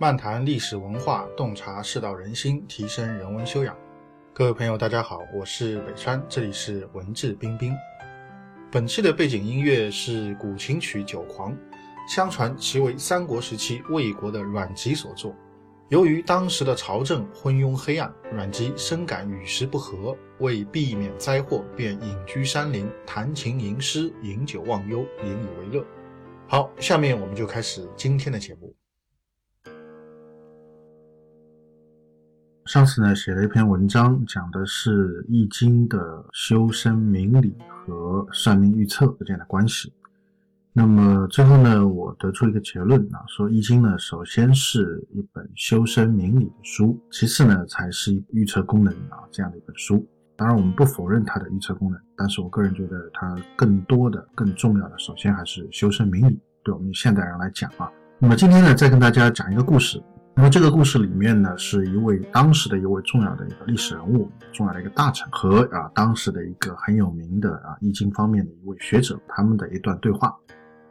漫谈历史文化，洞察世道人心，提升人文修养。各位朋友，大家好，我是北川，这里是文质彬彬。本期的背景音乐是古琴曲《酒狂》，相传其为三国时期魏国的阮籍所作。由于当时的朝政昏庸黑暗，阮籍深感与时不合，为避免灾祸，便隐居山林，弹琴吟诗，饮酒忘忧，引以为乐。好，下面我们就开始今天的节目。上次呢，写了一篇文章，讲的是《易经》的修身明理和算命预测之间的关系。那么最后呢，我得出一个结论啊，说《易经》呢，首先是一本修身明理的书，其次呢，才是一预测功能啊这样的一本书。当然，我们不否认它的预测功能，但是我个人觉得它更多的、更重要的，首先还是修身明理。对我们现代人来讲啊，那么今天呢，再跟大家讲一个故事。那么这个故事里面呢，是一位当时的一位重要的一个历史人物，重要的一个大臣和啊当时的一个很有名的啊易经方面的一位学者，他们的一段对话。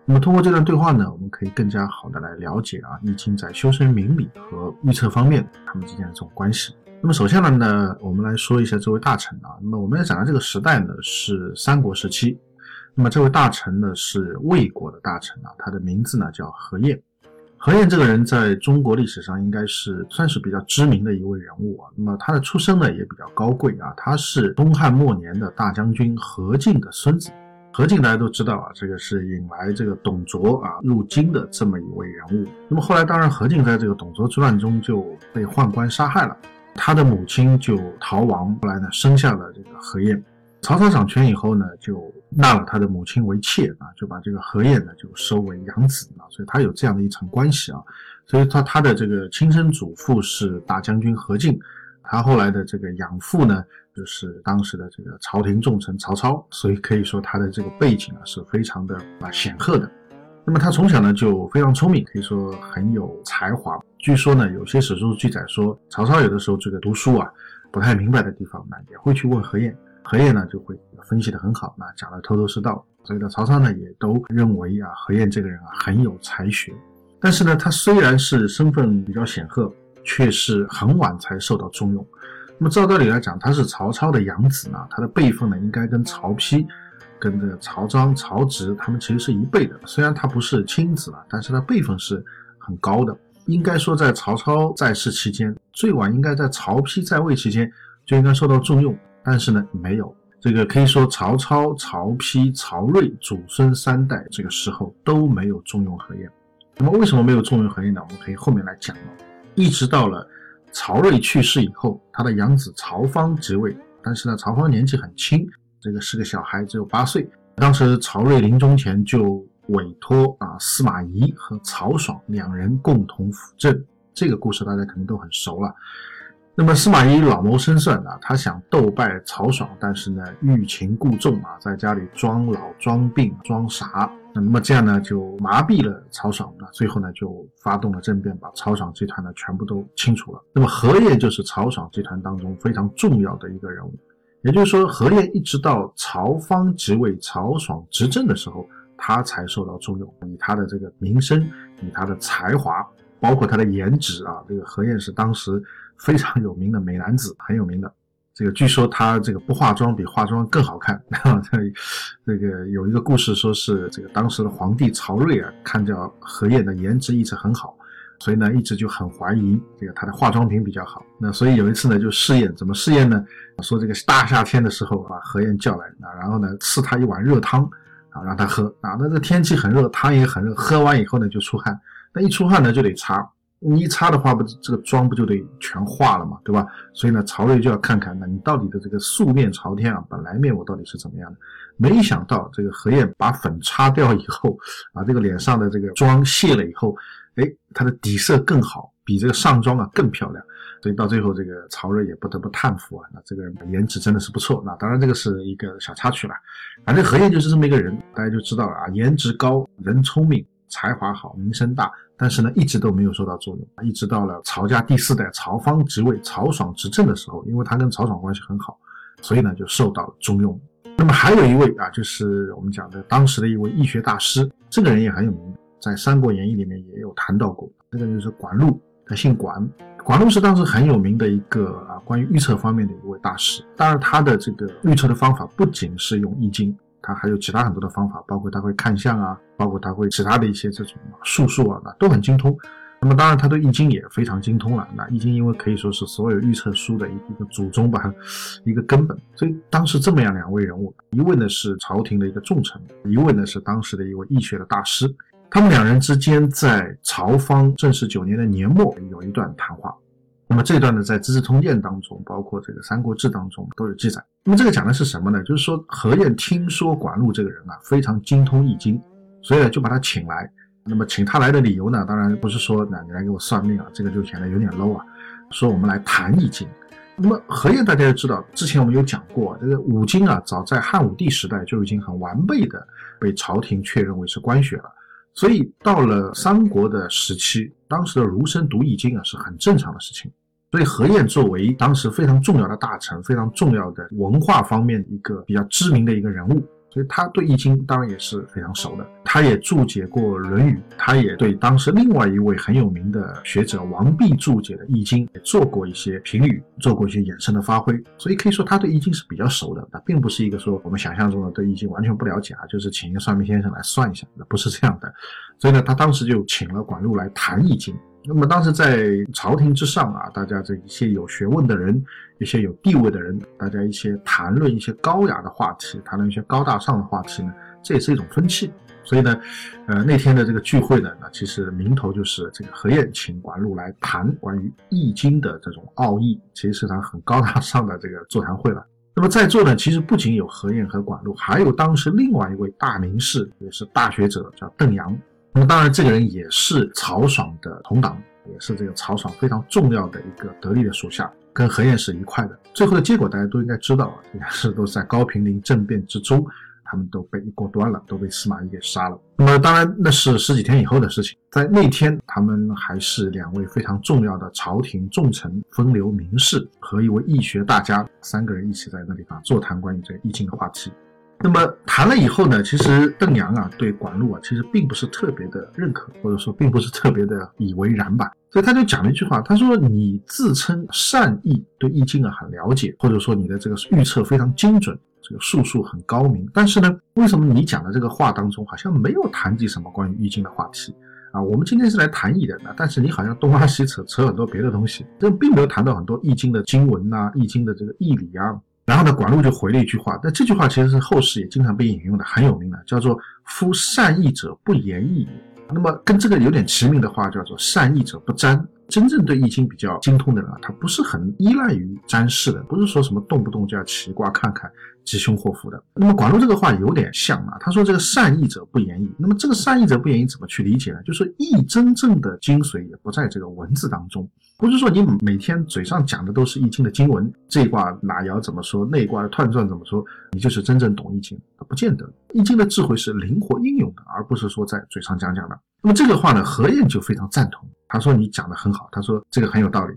那么通过这段对话呢，我们可以更加好的来了解啊易经在修身明理和预测方面他们之间的这种关系。那么首先呢，呢我们来说一下这位大臣啊。那么我们要讲的这个时代呢是三国时期。那么这位大臣呢是魏国的大臣啊，他的名字呢叫何晏。何晏这个人在中国历史上应该是算是比较知名的一位人物啊。那么他的出生呢也比较高贵啊，他是东汉末年的大将军何进的孙子。何进大家都知道啊，这个是引来这个董卓啊入京的这么一位人物。那么后来当然何进在这个董卓之乱中就被宦官杀害了，他的母亲就逃亡，后来呢生下了这个何晏。曹操掌权以后呢，就纳了他的母亲为妾啊，就把这个何晏呢就收为养子啊，所以他有这样的一层关系啊。所以他他的这个亲生祖父是大将军何进，他后来的这个养父呢就是当时的这个朝廷重臣曹操，所以可以说他的这个背景啊是非常的啊显赫的。那么他从小呢就非常聪明，可以说很有才华。据说呢有些史书记载说，曹操有的时候这个读书啊不太明白的地方呢，也会去问何晏。何晏呢就会分析的很好，那讲的头头是道，所以呢曹操呢也都认为啊何晏这个人啊很有才学，但是呢他虽然是身份比较显赫，却是很晚才受到重用。那么照道理来讲，他是曹操的养子呢，他的辈分呢应该跟曹丕、跟这个曹彰、曹植他们其实是一辈的。虽然他不是亲子了，但是他辈分是很高的。应该说在曹操在世期间，最晚应该在曹丕在位期间就应该受到重用。但是呢，没有这个可以说曹操、曹丕、曹睿祖孙三代这个时候都没有重用何晏。那么为什么没有重用何晏呢？我们可以后面来讲一直到了曹睿去世以后，他的养子曹芳即位，但是呢，曹芳年纪很轻，这个是个小孩，只有八岁。当时曹睿临终前就委托啊司马懿和曹爽两人共同辅政。这个故事大家肯定都很熟了。那么司马懿老谋深算啊，他想斗败曹爽，但是呢欲擒故纵啊，在家里装老、装病、装傻，那么这样呢就麻痹了曹爽啊，最后呢就发动了政变，把曹爽集团呢全部都清除了。那么何晏就是曹爽集团当中非常重要的一个人物，也就是说何晏一直到曹芳即位、曹爽执政的时候，他才受到重用，以他的这个名声，以他的才华，包括他的颜值啊，这个何晏是当时。非常有名的美男子，很有名的。这个据说他这个不化妆比化妆更好看。这个有一个故事说是这个当时的皇帝曹睿啊，看着何晏的颜值一直很好，所以呢一直就很怀疑这个他的化妆品比较好。那所以有一次呢就试验，怎么试验呢？说这个大夏天的时候把何晏叫来啊，然后呢赐他一碗热汤啊让他喝啊。那这天气很热，汤也很热，喝完以后呢就出汗，那一出汗呢就得擦。你一擦的话，不这个妆不就得全化了嘛，对吧？所以呢，曹睿就要看看，那你到底的这个素面朝天啊，本来面我到底是怎么样的？没想到这个何晏把粉擦掉以后，把这个脸上的这个妆卸了以后，哎，他的底色更好，比这个上妆啊更漂亮。所以到最后，这个曹睿也不得不叹服啊，那这个人颜值真的是不错。那当然这个是一个小插曲了，反正何晏就是这么一个人，大家就知道了啊，颜值高，人聪明，才华好，名声大。但是呢，一直都没有受到重用，一直到了曹家第四代曹芳即位、曹爽执政的时候，因为他跟曹爽关系很好，所以呢就受到重用。那么还有一位啊，就是我们讲的当时的一位易学大师，这个人也很有名，在《三国演义》里面也有谈到过，这个就是管路。他姓管，管路是当时很有名的一个啊，关于预测方面的一位大师。当然，他的这个预测的方法不仅是用易经，他还有其他很多的方法，包括他会看相啊，包括他会其他的一些这种术数啊，那都很精通。那么当然，他对易经也非常精通了。那易经因为可以说是所有预测书的一一个祖宗吧，一个根本。所以当时这么样两位人物，一位呢是朝廷的一个重臣，一位呢是当时的一位易学的大师。他们两人之间在朝方正始九年的年末有一段谈话。那么这段呢，在《资治通鉴》当中，包括这个《三国志》当中都有记载。那么这个讲的是什么呢？就是说何晏听说管路这个人啊非常精通易经，所以呢就把他请来。那么请他来的理由呢，当然不是说那你来给我算命啊，这个就显得有点 low 啊。说我们来谈易经。那么何晏大家要知道，之前我们有讲过，这个五经啊，早在汉武帝时代就已经很完备的被朝廷确认为是官学了。所以到了三国的时期，当时的儒生读易经啊是很正常的事情。所以何晏作为当时非常重要的大臣，非常重要的文化方面一个比较知名的一个人物。所以他对易经当然也是非常熟的，他也注解过《论语》，他也对当时另外一位很有名的学者王弼注解的易经也做过一些评语，做过一些衍生的发挥。所以可以说他对易经是比较熟的，他并不是一个说我们想象中的对易经完全不了解啊，就是请一个算命先生来算一下，那不是这样的。所以呢，他当时就请了管路来谈易经。那么当时在朝廷之上啊，大家这一些有学问的人，一些有地位的人，大家一些谈论一些高雅的话题，谈论一些高大上的话题呢，这也是一种风气。所以呢，呃，那天的这个聚会呢，那其实名头就是这个何晏请管路来谈关于易经的这种奥义，其实是场很高大上的这个座谈会了。那么在座呢，其实不仅有何晏和管路，还有当时另外一位大名士，也是大学者，叫邓阳。那么当然，这个人也是曹爽的同党，也是这个曹爽非常重要的一个得力的属下，跟何晏是一块的。最后的结果大家都应该知道啊，应该是都在高平陵政变之中，他们都被一锅端了，都被司马懿给杀了。那么当然那是十几天以后的事情，在那天他们还是两位非常重要的朝廷重臣、风流名士和一位易学大家，三个人一起在那地方座谈关于这个易经的话题。那么谈了以后呢，其实邓阳啊对管路啊其实并不是特别的认可，或者说并不是特别的以为然吧，所以他就讲了一句话，他说你自称善意，对易经啊很了解，或者说你的这个预测非常精准，这个术数很高明，但是呢，为什么你讲的这个话当中好像没有谈及什么关于易经的话题啊？我们今天是来谈易的，但是你好像东拉西扯，扯很多别的东西，这并没有谈到很多易经的经文呐，易经的这个义理啊。然后呢，管路就回了一句话，那这句话其实是后世也经常被引用的，很有名的，叫做“夫善义者不言义也”。那么跟这个有点齐名的话，叫做“善义者不占”。真正对易经比较精通的人啊，他不是很依赖于占筮的，不是说什么动不动就要起卦看看吉凶祸福的。那么管路这个话有点像啊，他说这个善易者不言易。那么这个善易者不言易怎么去理解呢？就是易真正的精髓也不在这个文字当中。不是说你每天嘴上讲的都是易经的经文，这一卦哪爻怎么说，那一卦的彖传怎么说，你就是真正懂易经，不见得。易经的智慧是灵活应用的，而不是说在嘴上讲讲的。那么这个话呢，何晏就非常赞同，他说你讲的很好，他说这个很有道理。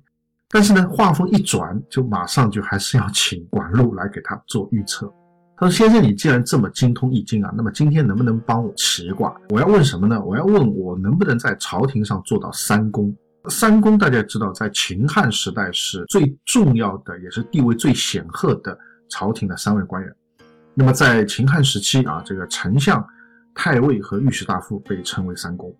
但是呢，话锋一转，就马上就还是要请管路来给他做预测。他说：“先生，你既然这么精通易经啊，那么今天能不能帮我起卦？我要问什么呢？我要问我能不能在朝廷上做到三公。”三公大家知道，在秦汉时代是最重要的，也是地位最显赫的朝廷的三位官员。那么在秦汉时期啊，这个丞相、太尉和御史大夫被称为三公。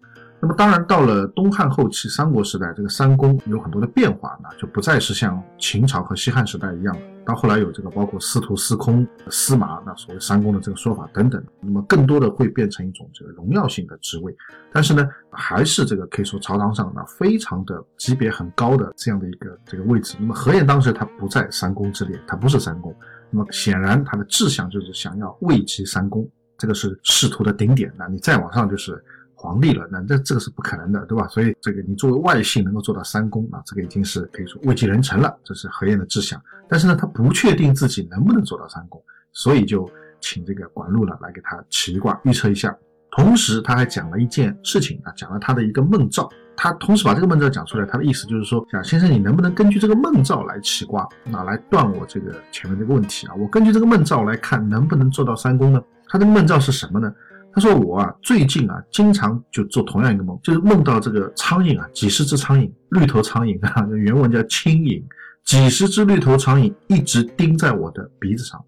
那么当然，到了东汉后期、三国时代，这个三公有很多的变化，那就不再是像秦朝和西汉时代一样。到后来有这个包括司徒、司空、司马，那所谓三公的这个说法等等。那么更多的会变成一种这个荣耀性的职位，但是呢，还是这个可以说朝堂上那非常的级别很高的这样的一个这个位置。那么何晏当时他不在三公之列，他不是三公。那么显然他的志向就是想要位极三公，这个是仕途的顶点。那你再往上就是。皇帝了，那这这个是不可能的，对吧？所以这个你作为外姓能够做到三公啊，这个已经是可以说位极人臣了，这是何晏的志向。但是呢，他不确定自己能不能做到三公，所以就请这个管路呢来给他起卦预测一下。同时他还讲了一件事情啊，讲了他的一个梦兆。他同时把这个梦兆讲出来，他的意思就是说，讲先生你能不能根据这个梦兆来起卦，那来断我这个前面这个问题啊？我根据这个梦兆来看，能不能做到三公呢？他的梦兆是什么呢？他说我啊最近啊经常就做同样一个梦，就是梦到这个苍蝇啊几十只苍蝇，绿头苍蝇啊，原文叫青蝇，几十只绿头苍蝇一直盯在我的鼻子上，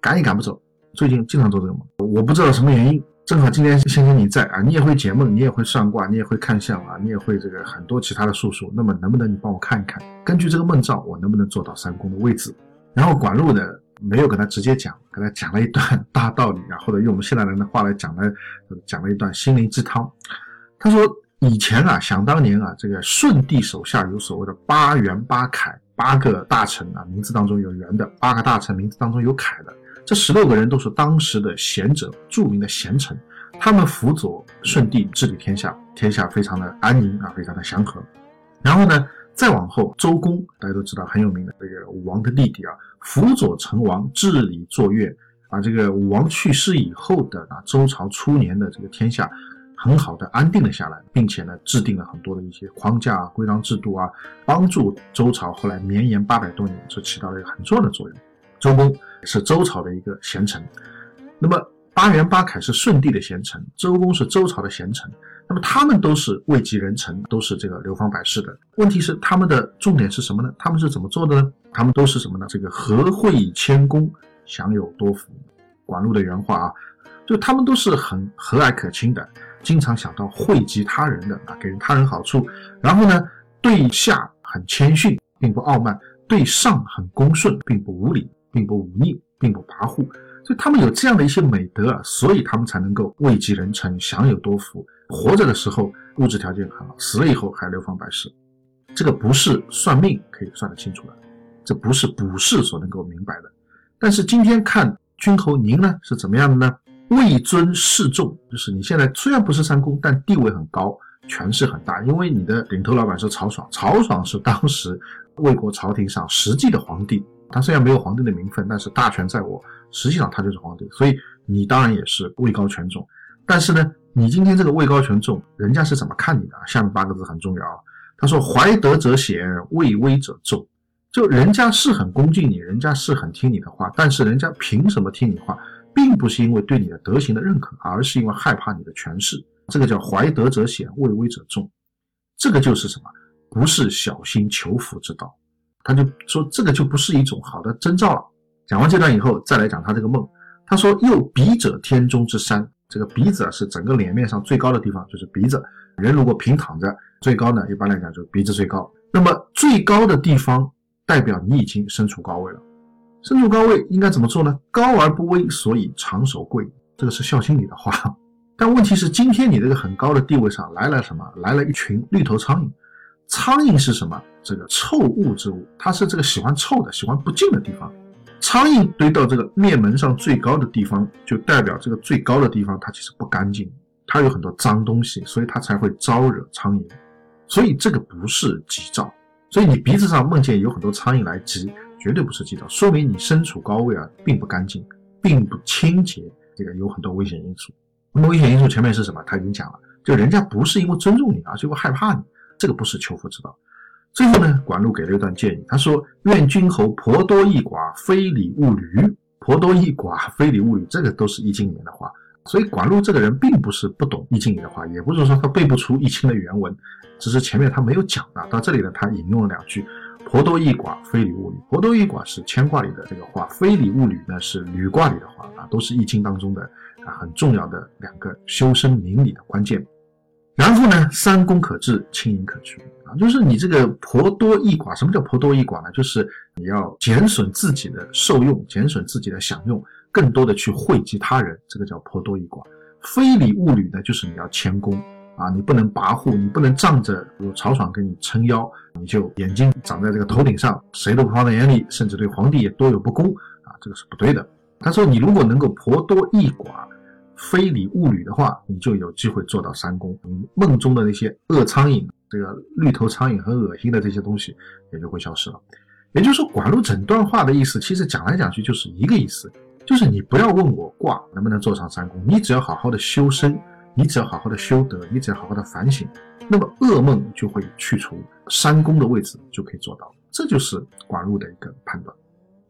赶也赶不走。最近经常做这个梦，我不知道什么原因。正好今天先生你在啊，你也会解梦，你也会算卦，你也会看相啊，你也会这个很多其他的术数。那么能不能你帮我看一看，根据这个梦兆，我能不能做到三宫的位置？然后管路呢没有跟他直接讲，跟他讲了一段 大道理啊，或者用我们现代人的话来讲呢，讲了一段心灵鸡汤。他说以前啊，想当年啊，这个舜帝手下有所谓的八元八凯，八个大臣啊，名字当中有元的；八个大臣名字当中有凯的。这十六个人都是当时的贤者，著名的贤臣，他们辅佐舜帝治理天下，天下非常的安宁啊，非常的祥和。然后呢，再往后，周公大家都知道很有名的这个武王的弟弟啊，辅佐成王治理作乐啊。这个武王去世以后的啊，周朝初年的这个天下很好的安定了下来，并且呢，制定了很多的一些框架啊、规章制度啊，帮助周朝后来绵延八百多年，这起到了一个很重要的作用。周公。是周朝的一个贤臣，那么八元八凯是舜帝的贤臣，周公是周朝的贤臣，那么他们都是位极人臣，都是这个流芳百世的。问题是他们的重点是什么呢？他们是怎么做的呢？他们都是什么呢？这个和惠以谦恭，享有多福。管路的原话啊，就他们都是很和蔼可亲的，经常想到惠及他人的啊，给人他人好处。然后呢，对下很谦逊，并不傲慢；对上很恭顺，并不无礼。并不忤逆，并不跋扈，所以他们有这样的一些美德啊，所以他们才能够位极人臣，享有多福。活着的时候物质条件很好，死了以后还流芳百世，这个不是算命可以算得清楚的，这不是卜筮所能够明白的。但是今天看君侯您呢是怎么样的呢？位尊势重，就是你现在虽然不是三公，但地位很高，权势很大，因为你的领头老板是曹爽，曹爽是当时魏国朝廷上实际的皇帝。他虽然没有皇帝的名分，但是大权在握，实际上他就是皇帝，所以你当然也是位高权重。但是呢，你今天这个位高权重，人家是怎么看你的？下面八个字很重要啊。他说：“怀德者贤，位威者重。”就人家是很恭敬你，人家是很听你的话，但是人家凭什么听你话？并不是因为对你的德行的认可，而是因为害怕你的权势。这个叫怀德者贤，位威者重。这个就是什么？不是小心求福之道。他就说这个就不是一种好的征兆了。讲完这段以后，再来讲他这个梦。他说：“又鼻者天中之山，这个鼻子啊是整个脸面上最高的地方，就是鼻子。人如果平躺着，最高呢，一般来讲就是鼻子最高。那么最高的地方代表你已经身处高位了。身处高位应该怎么做呢？高而不危，所以长守贵。这个是孝心里的话。但问题是，今天你这个很高的地位上来了什么？来了一群绿头苍蝇。苍蝇是什么？这个臭物之物，它是这个喜欢臭的、喜欢不净的地方。苍蝇堆到这个面门上最高的地方，就代表这个最高的地方它其实不干净，它有很多脏东西，所以它才会招惹苍蝇。所以这个不是吉兆。所以你鼻子上梦见有很多苍蝇来吉，绝对不是吉兆，说明你身处高位啊，并不干净，并不清洁，这个有很多危险因素。那么危险因素前面是什么？他已经讲了，就人家不是因为尊重你，而是因为害怕你，这个不是求福之道。最后呢，管路给了一段建议，他说：“愿君侯婆多益寡，非礼勿履。婆多益寡，非礼勿履，这个都是易经里面的话。所以管路这个人并不是不懂易经里的话，也不是说他背不出易经的原文，只是前面他没有讲啊。到这里呢，他引用了两句：婆多益寡，非礼勿履。婆多益寡是牵卦里的这个话，非礼勿履呢是履卦里的话啊，都是易经当中的啊很重要的两个修身明理的关键。然后呢，三公可治，轻盈可居。”就是你这个婆多益寡，什么叫婆多益寡呢？就是你要减损自己的受用，减损自己的享用，更多的去惠及他人，这个叫婆多益寡。非礼勿履呢，就是你要谦恭啊，你不能跋扈，你不能仗着有曹爽给你撑腰，你就眼睛长在这个头顶上，谁都不放在眼里，甚至对皇帝也多有不公啊，这个是不对的。他说，你如果能够婆多益寡，非礼勿履的话，你就有机会做到三公。你梦中的那些恶苍蝇。这个绿头苍蝇很恶心的这些东西也就会消失了。也就是说，管路整段话的意思，其实讲来讲去就是一个意思，就是你不要问我卦能不能做上三公，你只要好好的修身，你只要好好的修德，你只要好好的反省，那么噩梦就会去除，三宫的位置就可以做到。这就是管路的一个判断。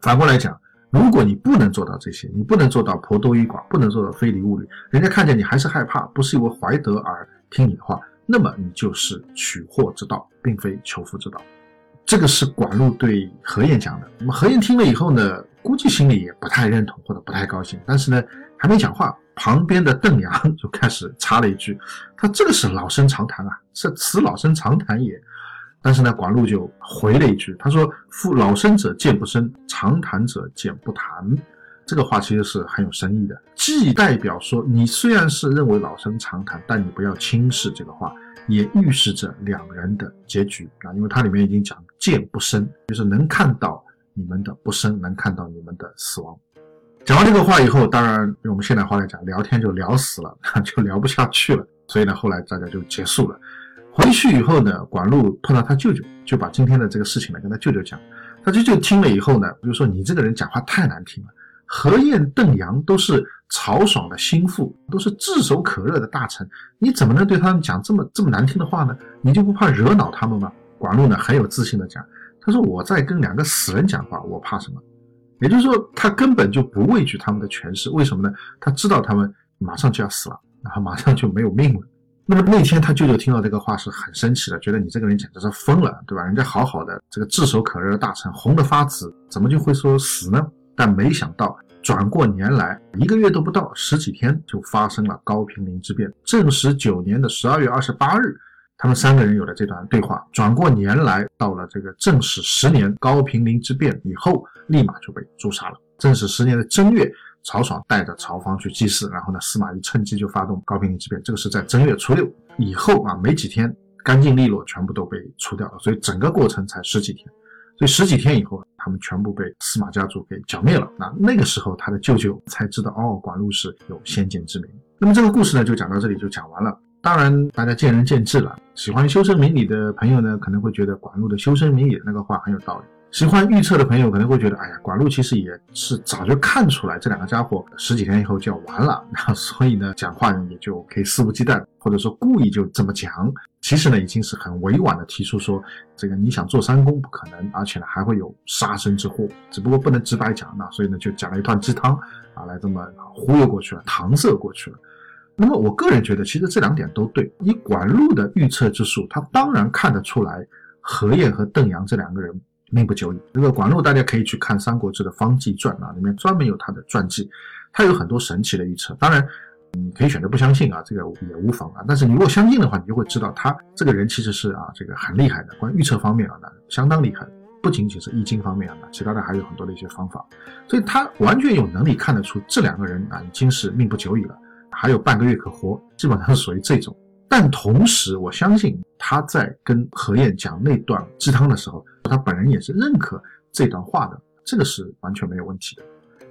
反过来讲，如果你不能做到这些，你不能做到婆多于寡，不能做到非礼勿礼，人家看见你还是害怕，不是因为怀德而听你的话，那么你就是取货之道，并非求福之道。这个是管路对何晏讲的。那么何晏听了以后呢，估计心里也不太认同或者不太高兴，但是呢，还没讲话，旁边的邓阳就开始插了一句：“他这个是老生常谈啊，是此老生常谈也。”但是呢，管路就回了一句，他说：“夫老生者见不生，常谈者见不谈。”这个话其实是很有深意的，既代表说你虽然是认为老生常谈，但你不要轻视这个话，也预示着两人的结局啊，因为它里面已经讲见不生，就是能看到你们的不生，能看到你们的死亡。讲完这个话以后，当然用我们现代话来讲，聊天就聊死了，就聊不下去了，所以呢，后来大家就结束了。回去以后呢，管路碰到他舅舅，就把今天的这个事情呢跟他舅舅讲。他舅舅听了以后呢，就说：“你这个人讲话太难听了。何晏、邓阳都是曹爽的心腹，都是炙手可热的大臣，你怎么能对他们讲这么这么难听的话呢？你就不怕惹恼他们吗？”管路呢很有自信的讲：“他说我在跟两个死人讲话，我怕什么？也就是说，他根本就不畏惧他们的权势。为什么呢？他知道他们马上就要死了，然后马上就没有命了。”那么那天他舅舅听到这个话是很生气的，觉得你这个人简直是疯了，对吧？人家好好的这个炙手可热的大臣，红得发紫，怎么就会说死呢？但没想到转过年来一个月都不到，十几天就发生了高平陵之变。正十九年的十二月二十八日，他们三个人有了这段对话。转过年来到了这个正始十年高平陵之变以后，立马就被诛杀了。正始十年的正月。曹爽带着曹芳去祭祀，然后呢，司马懿趁机就发动高平陵之变。这个是在正月初六以后啊，没几天，干净利落，全部都被除掉了。所以整个过程才十几天。所以十几天以后，他们全部被司马家族给剿灭了。那那个时候，他的舅舅才知道，哦，管路是有先见之明。那么这个故事呢，就讲到这里就讲完了。当然，大家见仁见智了。喜欢修身明理的朋友呢，可能会觉得管路的修身明理那个话很有道理。喜欢预测的朋友可能会觉得，哎呀，管路其实也是早就看出来这两个家伙十几天以后就要完了，那所以呢，讲话人也就可以肆无忌惮，或者说故意就这么讲。其实呢，已经是很委婉的提出说，这个你想做三公不可能，而且呢还会有杀身之祸，只不过不能直白讲，那所以呢就讲了一段鸡汤啊，来这么忽悠过去了，搪塞过去了。那么我个人觉得，其实这两点都对。以管路的预测之术，他当然看得出来何晏和邓阳这两个人。命不久矣。这个管路，大家可以去看《三国志》的《方纪传》啊，里面专门有他的传记，他有很多神奇的预测。当然，你可以选择不相信啊，这个也无妨啊。但是你如果相信的话，你就会知道他这个人其实是啊，这个很厉害的，关于预测方面啊，那相当厉害。不仅仅是易经方面啊，其他的还有很多的一些方法。所以他完全有能力看得出这两个人啊，已经是命不久矣了，还有半个月可活，基本上是属于这种。但同时，我相信他在跟何晏讲那段鸡汤的时候，他本人也是认可这段话的，这个是完全没有问题的。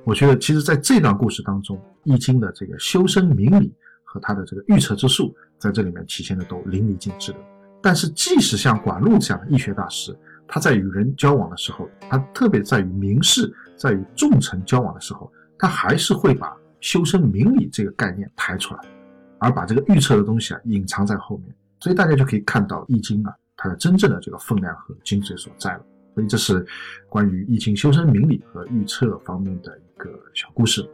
我觉得，其实在这段故事当中，《易经》的这个修身明理和他的这个预测之术，在这里面体现的都淋漓尽致的。但是，即使像管路这样的易学大师，他在与人交往的时候，他特别在与名士、在与重臣交往的时候，他还是会把修身明理这个概念抬出来。而把这个预测的东西啊隐藏在后面，所以大家就可以看到《易经》啊它的真正的这个分量和精髓所在了。所以这是关于《易经》修身明理和预测方面的一个小故事。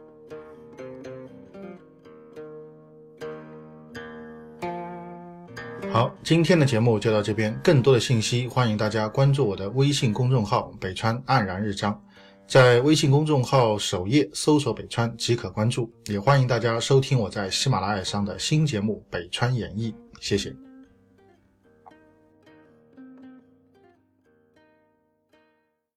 好，今天的节目就到这边。更多的信息，欢迎大家关注我的微信公众号“北川黯然日章”。在微信公众号首页搜索“北川”即可关注，也欢迎大家收听我在喜马拉雅上的新节目《北川演义》。谢谢。